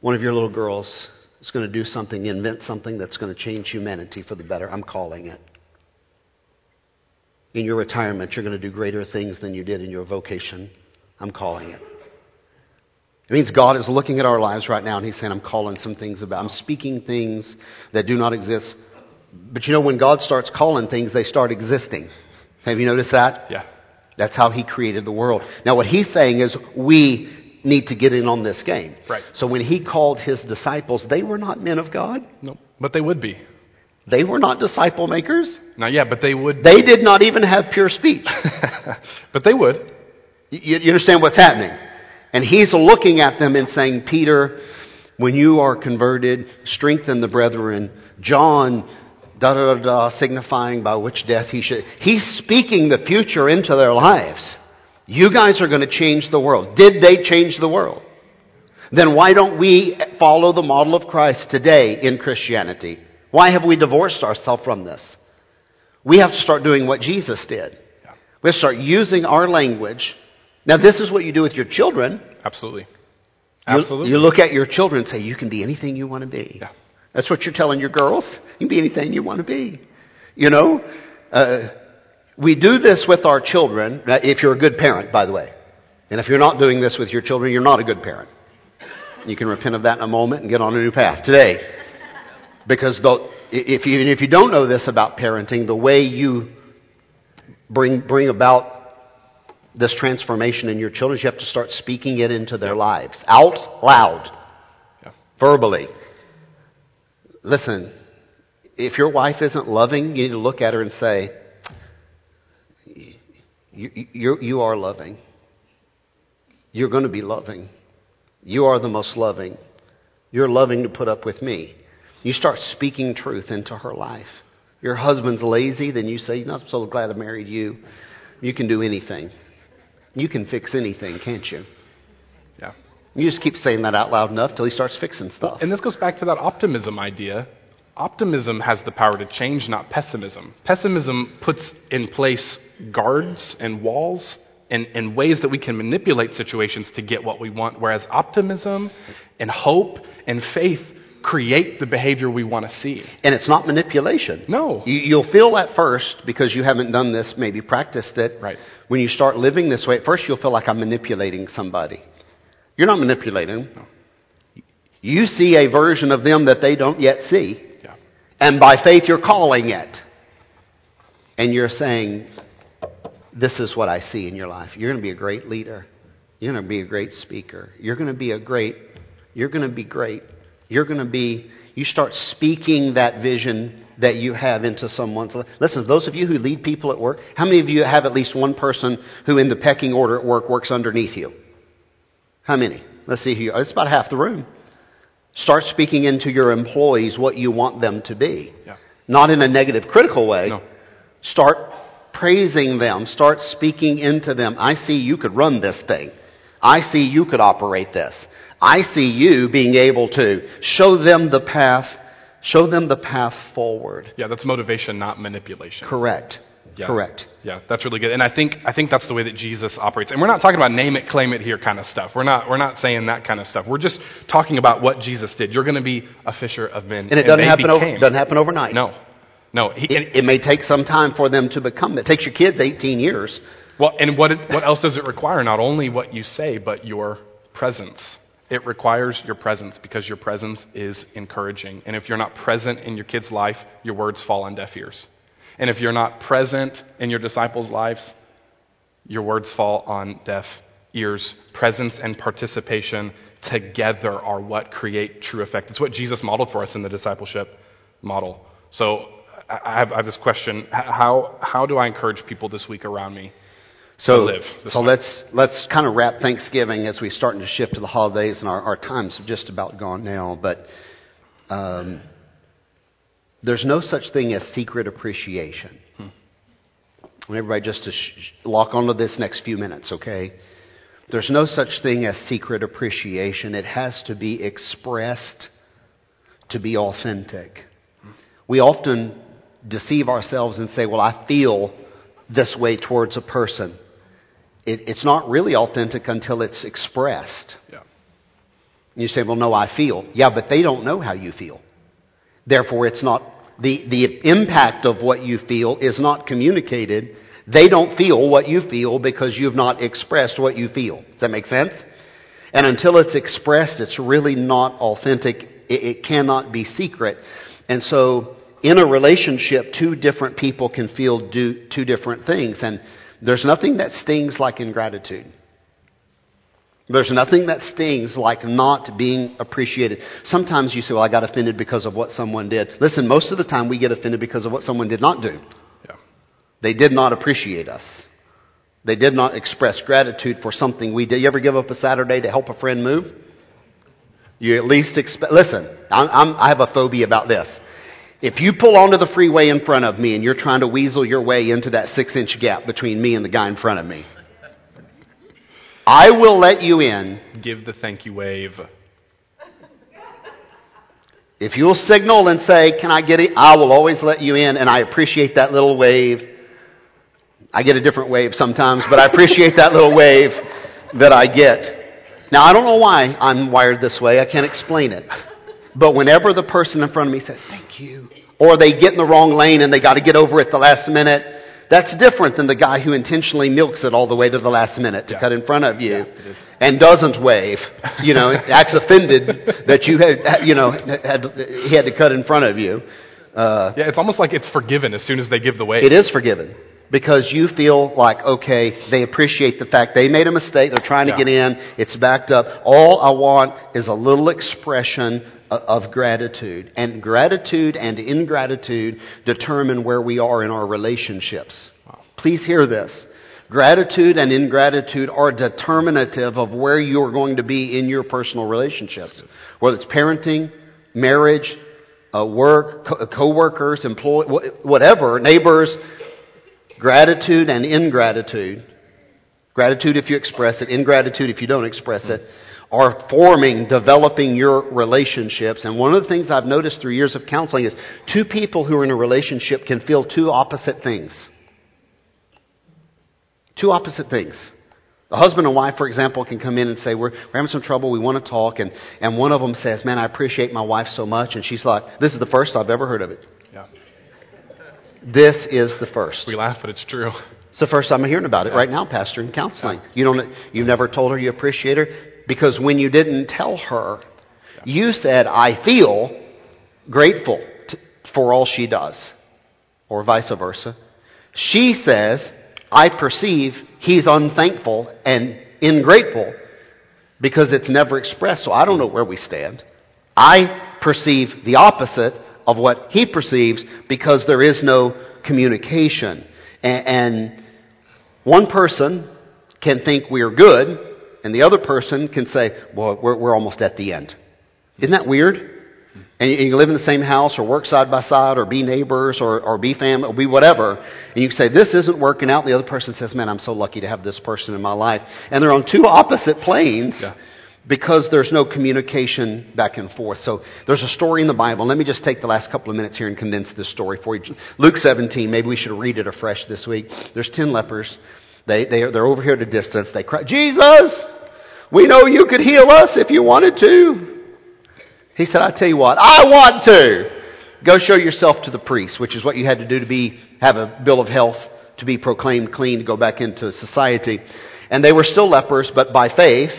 One of your little girls is going to do something, invent something that's going to change humanity for the better. I'm calling it. In your retirement, you're going to do greater things than you did in your vocation. I'm calling it. It means God is looking at our lives right now and He's saying, I'm calling some things about. I'm speaking things that do not exist. But you know, when God starts calling things, they start existing. Have you noticed that? Yeah. That's how He created the world. Now, what He's saying is we need to get in on this game. Right. So when He called His disciples, they were not men of God. No. But they would be. They were not disciple makers. Not yet, but they would. They did not even have pure speech. but they would. You, you understand what's happening? And he's looking at them and saying, Peter, When you are converted, strengthen the brethren. John, da da da da, signifying by which death he should. He's speaking the future into their lives. You guys are going to change the world. Did they change the world? Then why don't we follow the model of Christ today in Christianity? Why have we divorced ourselves from this? We have to start doing what Jesus did. We have to start using our language. Now, this is what you do with your children. Absolutely. You- Absolutely. You, look at your children and say, you can be anything you want to be. Yeah. That's what you're telling your girls. You can be anything you want to be. You know? Uh, we do this with our children, uh, if you're a good parent, by the way. And if you're not doing this with your children, you're not a good parent. You can repent of that in a moment and get on a new path today. Because the, if you, if you don't know this about parenting, the way you bring, bring about this transformation in your children is you have to start speaking it into their lives out loud, Yeah. verbally. Listen, if your wife isn't loving, you need to look at her and say, you, you, you are loving. You're going to be loving. You are the most loving. You're loving to put up with me. You start speaking truth into her life. Your husband's lazy, then you say, I'm so glad I married you. You can do anything. You can fix anything, can't you? You just keep saying that out loud enough till he starts fixing stuff. And this goes back to that optimism idea. Optimism has the power to change, not pessimism. Pessimism puts in place guards and walls and, and ways that we can manipulate situations to get what we want, whereas optimism and hope and faith create the behavior we want to see. And it's not manipulation. No. You, you'll feel at first, because you haven't done this, maybe practiced it. Right. When you start living this way, at first you'll feel like I'm manipulating somebody. You're not manipulating them. You see a version of them that they don't yet see. Yeah. And by faith you're calling it. And you're saying, this is what I see in your life. You're going to be a great leader. You're going to be a great speaker. You're going to be a great, you're going to be great. You're going to be, you start speaking that vision that you have into someone's life. Listen, those of you who lead people at work, how many of you have at least one person who in the pecking order at work works underneath you? How many? Let's see who. It's about half the room. Start speaking into your employees what you want them to be. Yeah. Not in a negative, critical way. No. Start praising them. Start speaking into them. I see you could run this thing. I see you could operate this. I see you being able to show them the path, show them the path forward. Yeah, that's motivation, not manipulation. Correct. Yeah. Correct. Yeah, that's really good. And I think I think that's the way that Jesus operates. And we're not talking about name it, claim it here kind of stuff. We're not we're not saying that kind of stuff. We're just talking about what Jesus did. You're going to be a fisher of men. And it doesn't happen, over, doesn't happen overnight. No, no. He, It, it may take some time for them to become that. It takes your kids 18 years. well, and what it, what else does it require? Not only what you say, but your presence. It requires your presence because your presence is encouraging. And if you're not present in your kid's life, your words fall on deaf ears. And if you're not present in your disciples' lives, your words fall on deaf ears. Presence and participation together are what create true effect. It's what Jesus modeled for us in the discipleship model. So I have, I have this question. How, how do I encourage people this week around me? So, so way. let's let's kind of wrap Thanksgiving as we're starting to shift to the holidays, and our, our time's just about gone now. But um, there's no such thing as secret appreciation. I want everybody just to sh- lock onto this next few minutes, okay? There's no such thing as secret appreciation. It has to be expressed to be authentic. We often deceive ourselves and say, well, I feel this way towards a person. It, it's not really authentic until it's expressed. Yeah. You say, well, no, I feel. Yeah, but they don't know how you feel. Therefore, it's not, the, the impact of what you feel is not communicated. They don't feel what you feel because you've not expressed what you feel. Does that make sense? And until it's expressed, it's really not authentic. It, it cannot be secret. And so, in a relationship, two different people can feel do, two different things. And there's nothing that stings like ingratitude. There's nothing that stings like not being appreciated. Sometimes you say, well, I got offended because of what someone did. Listen, most of the time we get offended because of what someone did not do. Yeah. They did not appreciate us. They did not express gratitude for something we did. You ever give up a Saturday to help a friend move? You at least expect, listen, I'm, I'm, I have a phobia about this. If you pull onto the freeway in front of me and you're trying to weasel your way into that six inch gap between me and the guy in front of me, I will let you in. Give the thank you wave. If you'll signal and say, Can I get it? I will always let you in, and I appreciate that little wave. I get a different wave sometimes, but I appreciate that little wave that I get. Now, I don't know why I'm wired this way. I can't explain it. But whenever the person in front of me says, Thank you, or they get in the wrong lane and they got to get over at the last minute, that's different than the guy who intentionally milks it all the way to the last minute to Yeah. cut in front of you Yeah, and doesn't wave. You know, acts offended that you had, you know, had, he had to cut in front of you. Uh, Yeah, it's almost like it's forgiven as soon as they give the wave. it is forgiven because you feel like, okay, they appreciate the fact they made a mistake. They're trying to Yeah. get in. It's backed up. All I want is a little expression of gratitude. And gratitude and ingratitude determine where we are in our relationships. Please hear this. Gratitude and ingratitude are determinative of where you are going to be in your personal relationships. Whether it's parenting, marriage, uh, work, co- co-workers, employ, wh- whatever, neighbors, gratitude and ingratitude, gratitude if you express it, ingratitude if you don't express it, are forming, developing your relationships. And one of the things I've noticed through years of counseling is two people who are in a relationship can feel two opposite things. Two opposite things. A husband and wife, for example, can come in and say, we're, we're having some trouble, we want to talk, and, and one of them says, man, I appreciate my wife so much, and she's like, this is the first I've ever heard of it. Yeah. This is the first. We laugh, but it's true. It's the first time I'm hearing about it right now, Pastor, in counseling. You don't, you've never told her you appreciate her because when you didn't tell her, you said, I feel grateful t for all she does, or vice versa. She says, I perceive he's unthankful and ingrateful because it's never expressed. So I don't know where we stand. I perceive the opposite of what he perceives because there is no communication. And one person can think we're good, and the other person can say, well, we're, we're almost at the end. Isn't that weird? And you, you live in the same house, or work side by side, or be neighbors, or, or be family, or be whatever. And you can say, this isn't working out. And The other person says, man, I'm so lucky to have this person in my life. And they're on two opposite planes Yeah. because there's no communication back and forth. So there's a story in the Bible. Let me just take the last couple of minutes here and condense this story for you. Luke 17, maybe we should read it afresh this week. There's 10 lepers. They, they are, they're over here at a distance. They cry, Jesus, we know you could heal us if you wanted to. He said, I tell you what, I want to. Go show yourself to the priest, which is what you had to do to be, have a bill of health, to be proclaimed clean, to go back into society. And they were still lepers, but by faith,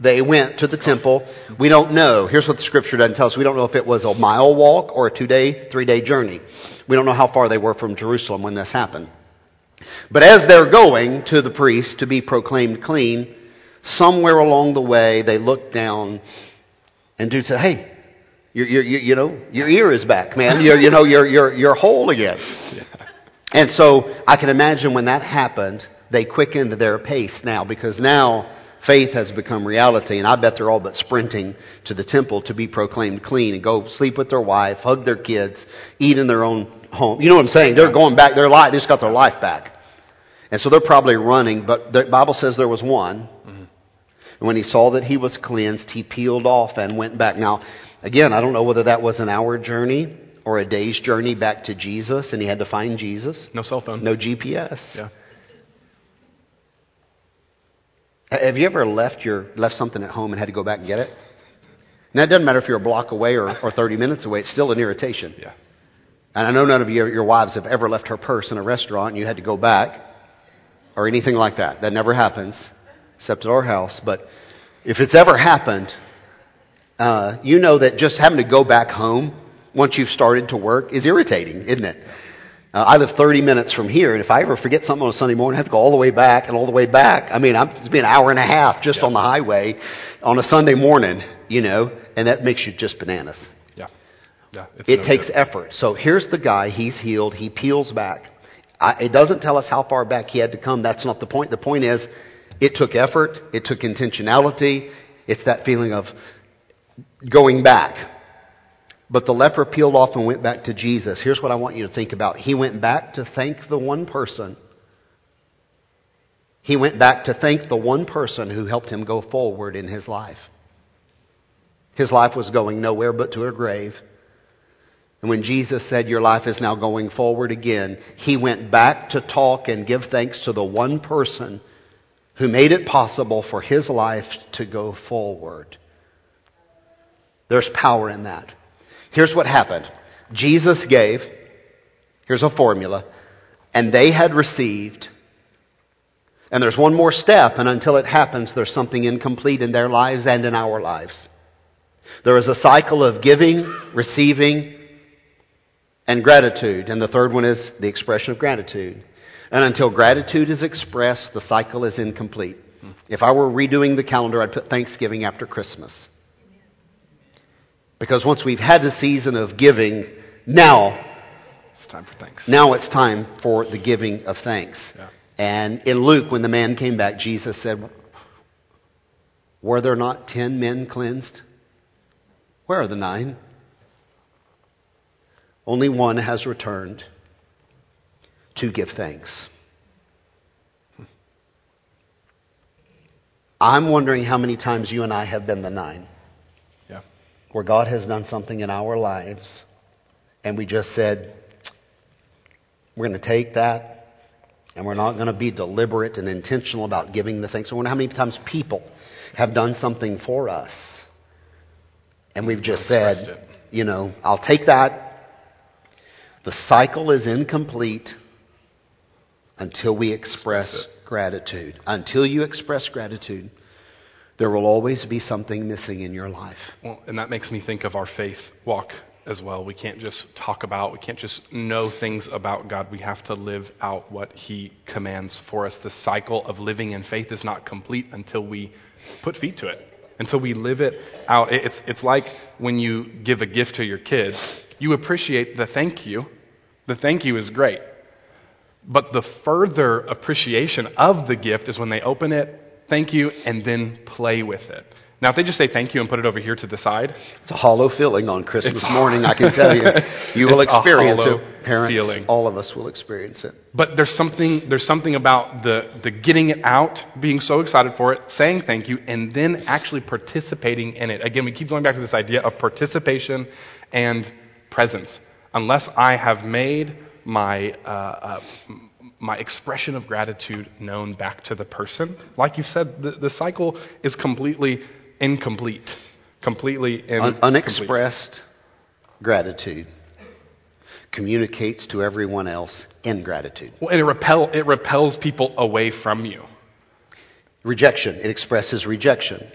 they went to the temple. We don't know. Here's what the scripture doesn't tell us. We don't know if it was a mile walk or a two day, three day journey. We don't know how far they were from Jerusalem when this happened. But as they're going to the priest to be proclaimed clean, somewhere along the way they look down and dude said, "Hey, your, you know, your ear is back, man. You're, you know, you're, you're, you're whole again." And so I can imagine when that happened, they quickened their pace now because now faith has become reality, and I bet they're all but sprinting to the temple to be proclaimed clean and go sleep with their wife, hug their kids, eat in their own home. You know what I'm saying? They're going back. Their life, they just got their life back. And so they're probably running, but the Bible says there was one. And when he saw that he was cleansed, he peeled off and went back. Now, again, I don't know whether that was an hour journey or a day's journey back to Jesus, and he had to find Jesus. No cell phone. No GPS. Yeah. Have you ever left your left something at home and had to go back and get it? Now it doesn't matter if you're a block away or, or 30 minutes away; it's still an irritation. Yeah. And I know none of your, your wives have ever left her purse in a restaurant and you had to go back or anything like that. That never happens, except at our house. But if it's ever happened, uh, you know that just having to go back home once you've started to work is irritating, isn't it? Uh, I live 30 minutes from here, and if I ever forget something on a Sunday morning, I have to go all the way back and all the way back. I mean, I'm, it's been an hour and a half just on the highway on a Sunday morning, you know, and that makes you just bananas. Yeah. Yeah. It's It no takes good. effort. So here's the guy. He's healed. He peels back. I, it doesn't tell us how far back he had to come. That's not the point. The point is, it took effort. It took intentionality. It's that feeling of, going back. But the leper peeled off and went back to Jesus. Here's what I want you to think about. He went back to thank the one person. He went back to thank the one person who helped him go forward in his life. His life was going nowhere but to a grave. And when Jesus said, Your life is now going forward again, he went back to talk and give thanks to the one person who made it possible for his life to go forward. There's power in that. Here's what happened Jesus gave, here's a formula, and they had received. And there's one more step, and until it happens, there's something incomplete in their lives and in our lives. There is a cycle of giving, receiving, and gratitude. And the third one is the expression of gratitude. And until gratitude is expressed, the cycle is incomplete. If I were redoing the calendar, I'd put Thanksgiving after Christmas. Because once we've had the season of giving, now It's time for thanks. now it's time for the giving of thanks. Yeah. And in Luke, when the man came back, Jesus said, Were there not ten men cleansed? Where are the nine? Only one has returned to give thanks. I'm wondering how many times you and I have been the nine. Where God has done something in our lives and we just said, we're going to take that and we're not going to be deliberate and intentional about giving the thanks. I wonder how many times people have done something for us and we've just said, it. you know, I'll take that. The cycle is incomplete until we express Express gratitude. Until you express gratitude, there will always be something missing in your life. Well, and that makes me think of our faith walk as well. We can't just talk about, we can't just know things about God. We have to live out what He commands for us. The cycle of living in faith is not complete until we put feet to it, until we live it out. It's, it's like when you give a gift to your kids, you appreciate the thank you. The thank you is great. But the further appreciation of the gift is when they open it, thank you, and then play with it. Now, if they just say thank you and put it over here to the side, It's a hollow feeling on Christmas morning, I can tell you. You will experience hollow it. Parents, feeling. all of us will experience it. but there's something, there's something about the, the getting it out, being so excited for it, saying thank you, and then actually participating in it. Again, we keep going back to this idea of participation and presence. Unless I have made my, uh, uh, my expression of gratitude known back to the person, like you said, the, the cycle is completely incomplete. Completely Un- unexpressed gratitude communicates to everyone else ingratitude. Well, and it, repel, it repels people away from you. Rejection, it expresses rejection.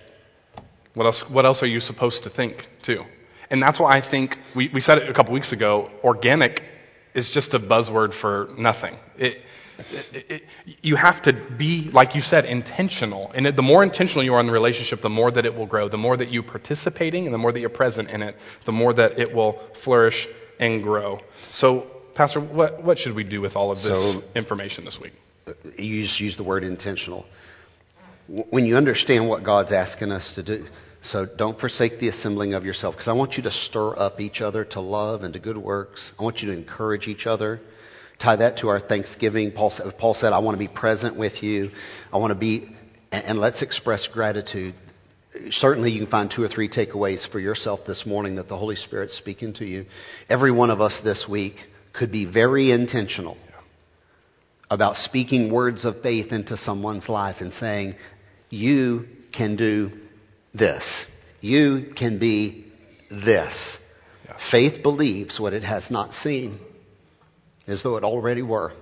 What else, what else are you supposed to think, too? And that's why I think, we, we said it a couple weeks ago, organic is just a buzzword for nothing. It, it, it, you have to be, like you said, intentional. And it, the more intentional you are in the relationship, the more that it will grow. The more that you're participating and the more that you're present in it, the more that it will flourish and grow. So, Pastor, what, what should we do with all of this So- information this week? You just use the word intentional. When you understand what God's asking us to do, so don't forsake the assembling of yourself, because I want you to stir up each other to love and to good works. I want you to encourage each other. Tie that to our Thanksgiving. Paul said, Paul said I want to be present with you. I want to be, and, and let's express gratitude. Certainly, you can find two or three takeaways for yourself this morning that the Holy Spirit's speaking to you. Every one of us this week could be very intentional about speaking words of faith into someone's life and saying, You can do this. You can be this. Yeah. Faith believes what it has not seen as though it already were.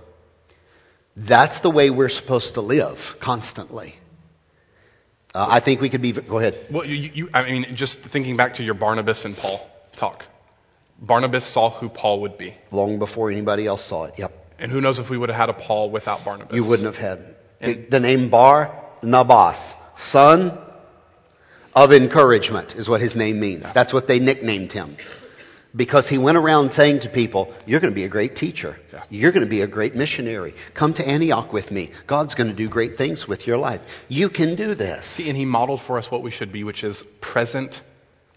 That's the way we're supposed to live constantly. Uh, I think we could be. Go ahead. Well, you, you, I mean, just thinking back to your Barnabas and Paul talk. Barnabas saw who Paul would be. Long before anybody else saw it. Yep. And who knows if we would have had a Paul without Barnabas. You wouldn't have had the, the name Bar Nabas, son of encouragement, is what his name means. That's what they nicknamed him. Because he went around saying to people, You're going to be a great teacher. You're going to be a great missionary. Come to Antioch with me. God's going to do great things with your life. You can do this. See, and he modeled for us what we should be, which is present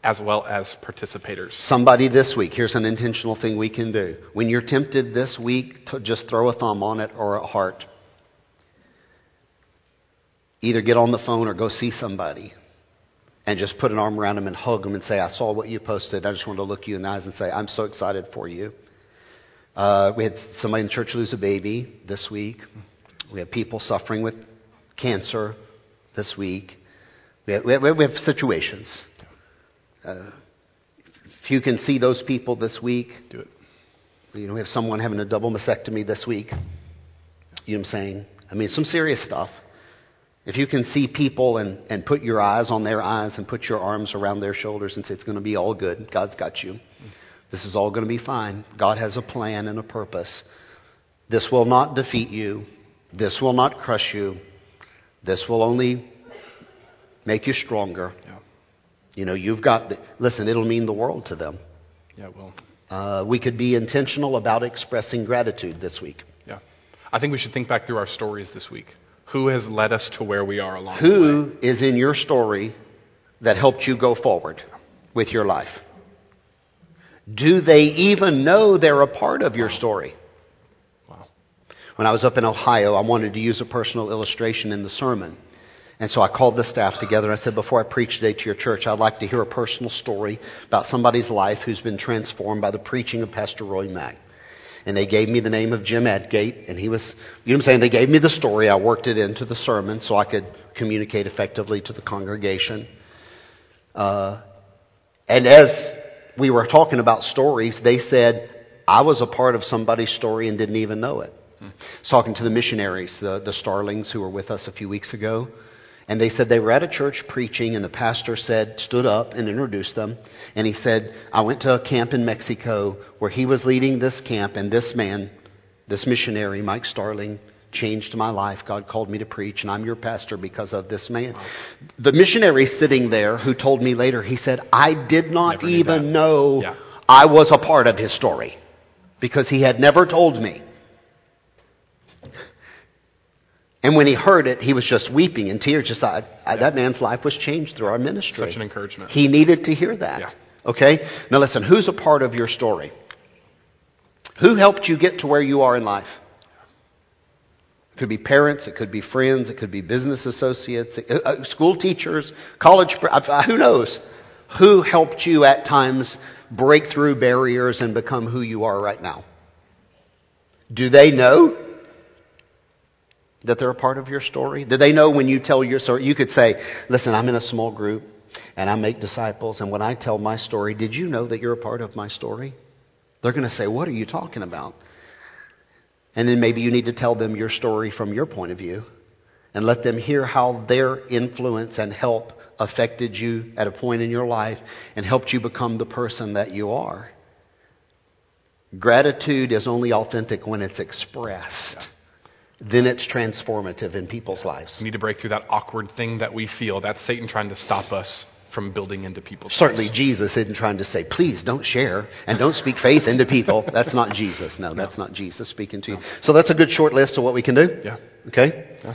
as well as participators. Somebody this week, here's an intentional thing we can do. When you're tempted this week to just throw a thumb on it or a heart, either get on the phone or go see somebody and just put an arm around them and hug them and say, I saw what you posted. I just wanted to look you in the eyes and say, I'm so excited for you. Uh, we had somebody in the church lose a baby this week. We have people suffering with cancer this week. We have, we have, we have situations. Uh, if you can see those people this week, Do it. you know, we have someone having a double mastectomy this week. You know what I'm saying? I mean, some serious stuff. If you can see people and, and put your eyes on their eyes and put your arms around their shoulders and say, it's going to be all good, God's got you. This is all going to be fine. God has a plan and a purpose. This will not defeat you. This will not crush you. This will only make you stronger. Yeah. You know, you've got, the, listen, it'll mean the world to them. Yeah, it will. Uh, we could be intentional about expressing gratitude this week. Yeah. I think we should think back through our stories this week. Who has led us to where we are along the way? Who is in your story that helped you go forward with your life? Do they even know they're a part of your story? Wow. When I was up in Ohio, I wanted to use a personal illustration in the sermon. And so I called the staff together. And I said, before I preach today to your church, I'd like to hear a personal story about somebody's life who's been transformed by the preaching of Pastor Roy Mack. And they gave me the name of Jim Edgate, and he was, you know what I'm saying? They gave me the story. I worked it into the sermon so I could communicate effectively to the congregation. Uh, and as we were talking about stories, they said, I was a part of somebody's story and didn't even know it. I was talking to the missionaries, the, the Starlings who were with us a few weeks ago. And they said they were at a church preaching, and the pastor said, stood up and introduced them. And he said, I went to a camp in Mexico where he was leading this camp, and this man, this missionary, Mike Starling, changed my life. God called me to preach, and I'm your pastor because of this man. The missionary sitting there who told me later, he said, I did not even that. know Yeah. I was a part of his story because he had never told me. And when he heard it, he was just weeping in tears. Just I, I, that man's life was changed through our ministry. Such an encouragement. He needed to hear that. Yeah. Okay? Now listen, who's a part of your story? Who helped you get to where you are in life? It could be parents, it could be friends, it could be business associates, uh, uh, school teachers, college, uh, who knows? Who helped you at times break through barriers and become who you are right now? Do they know that they're a part of your story? Do they know when you tell your story? You could say, listen, I'm in a small group and I make disciples, and when I tell my story, did you know that you're a part of my story? They're going to say, what are you talking about? And then maybe you need to tell them your story from your point of view and let them hear how their influence and help affected you at a point in your life and helped you become the person that you are. Gratitude is only authentic when it's expressed. Then it's transformative in people's lives. We need to break through that awkward thing that we feel. That's Satan trying to stop us from building into people's Certainly, lives. Jesus isn't trying to say, please don't share and don't speak faith into people. That's not Jesus. No, that's not Jesus speaking to you. So that's a good short list of what we can do. Yeah. Okay? Yeah.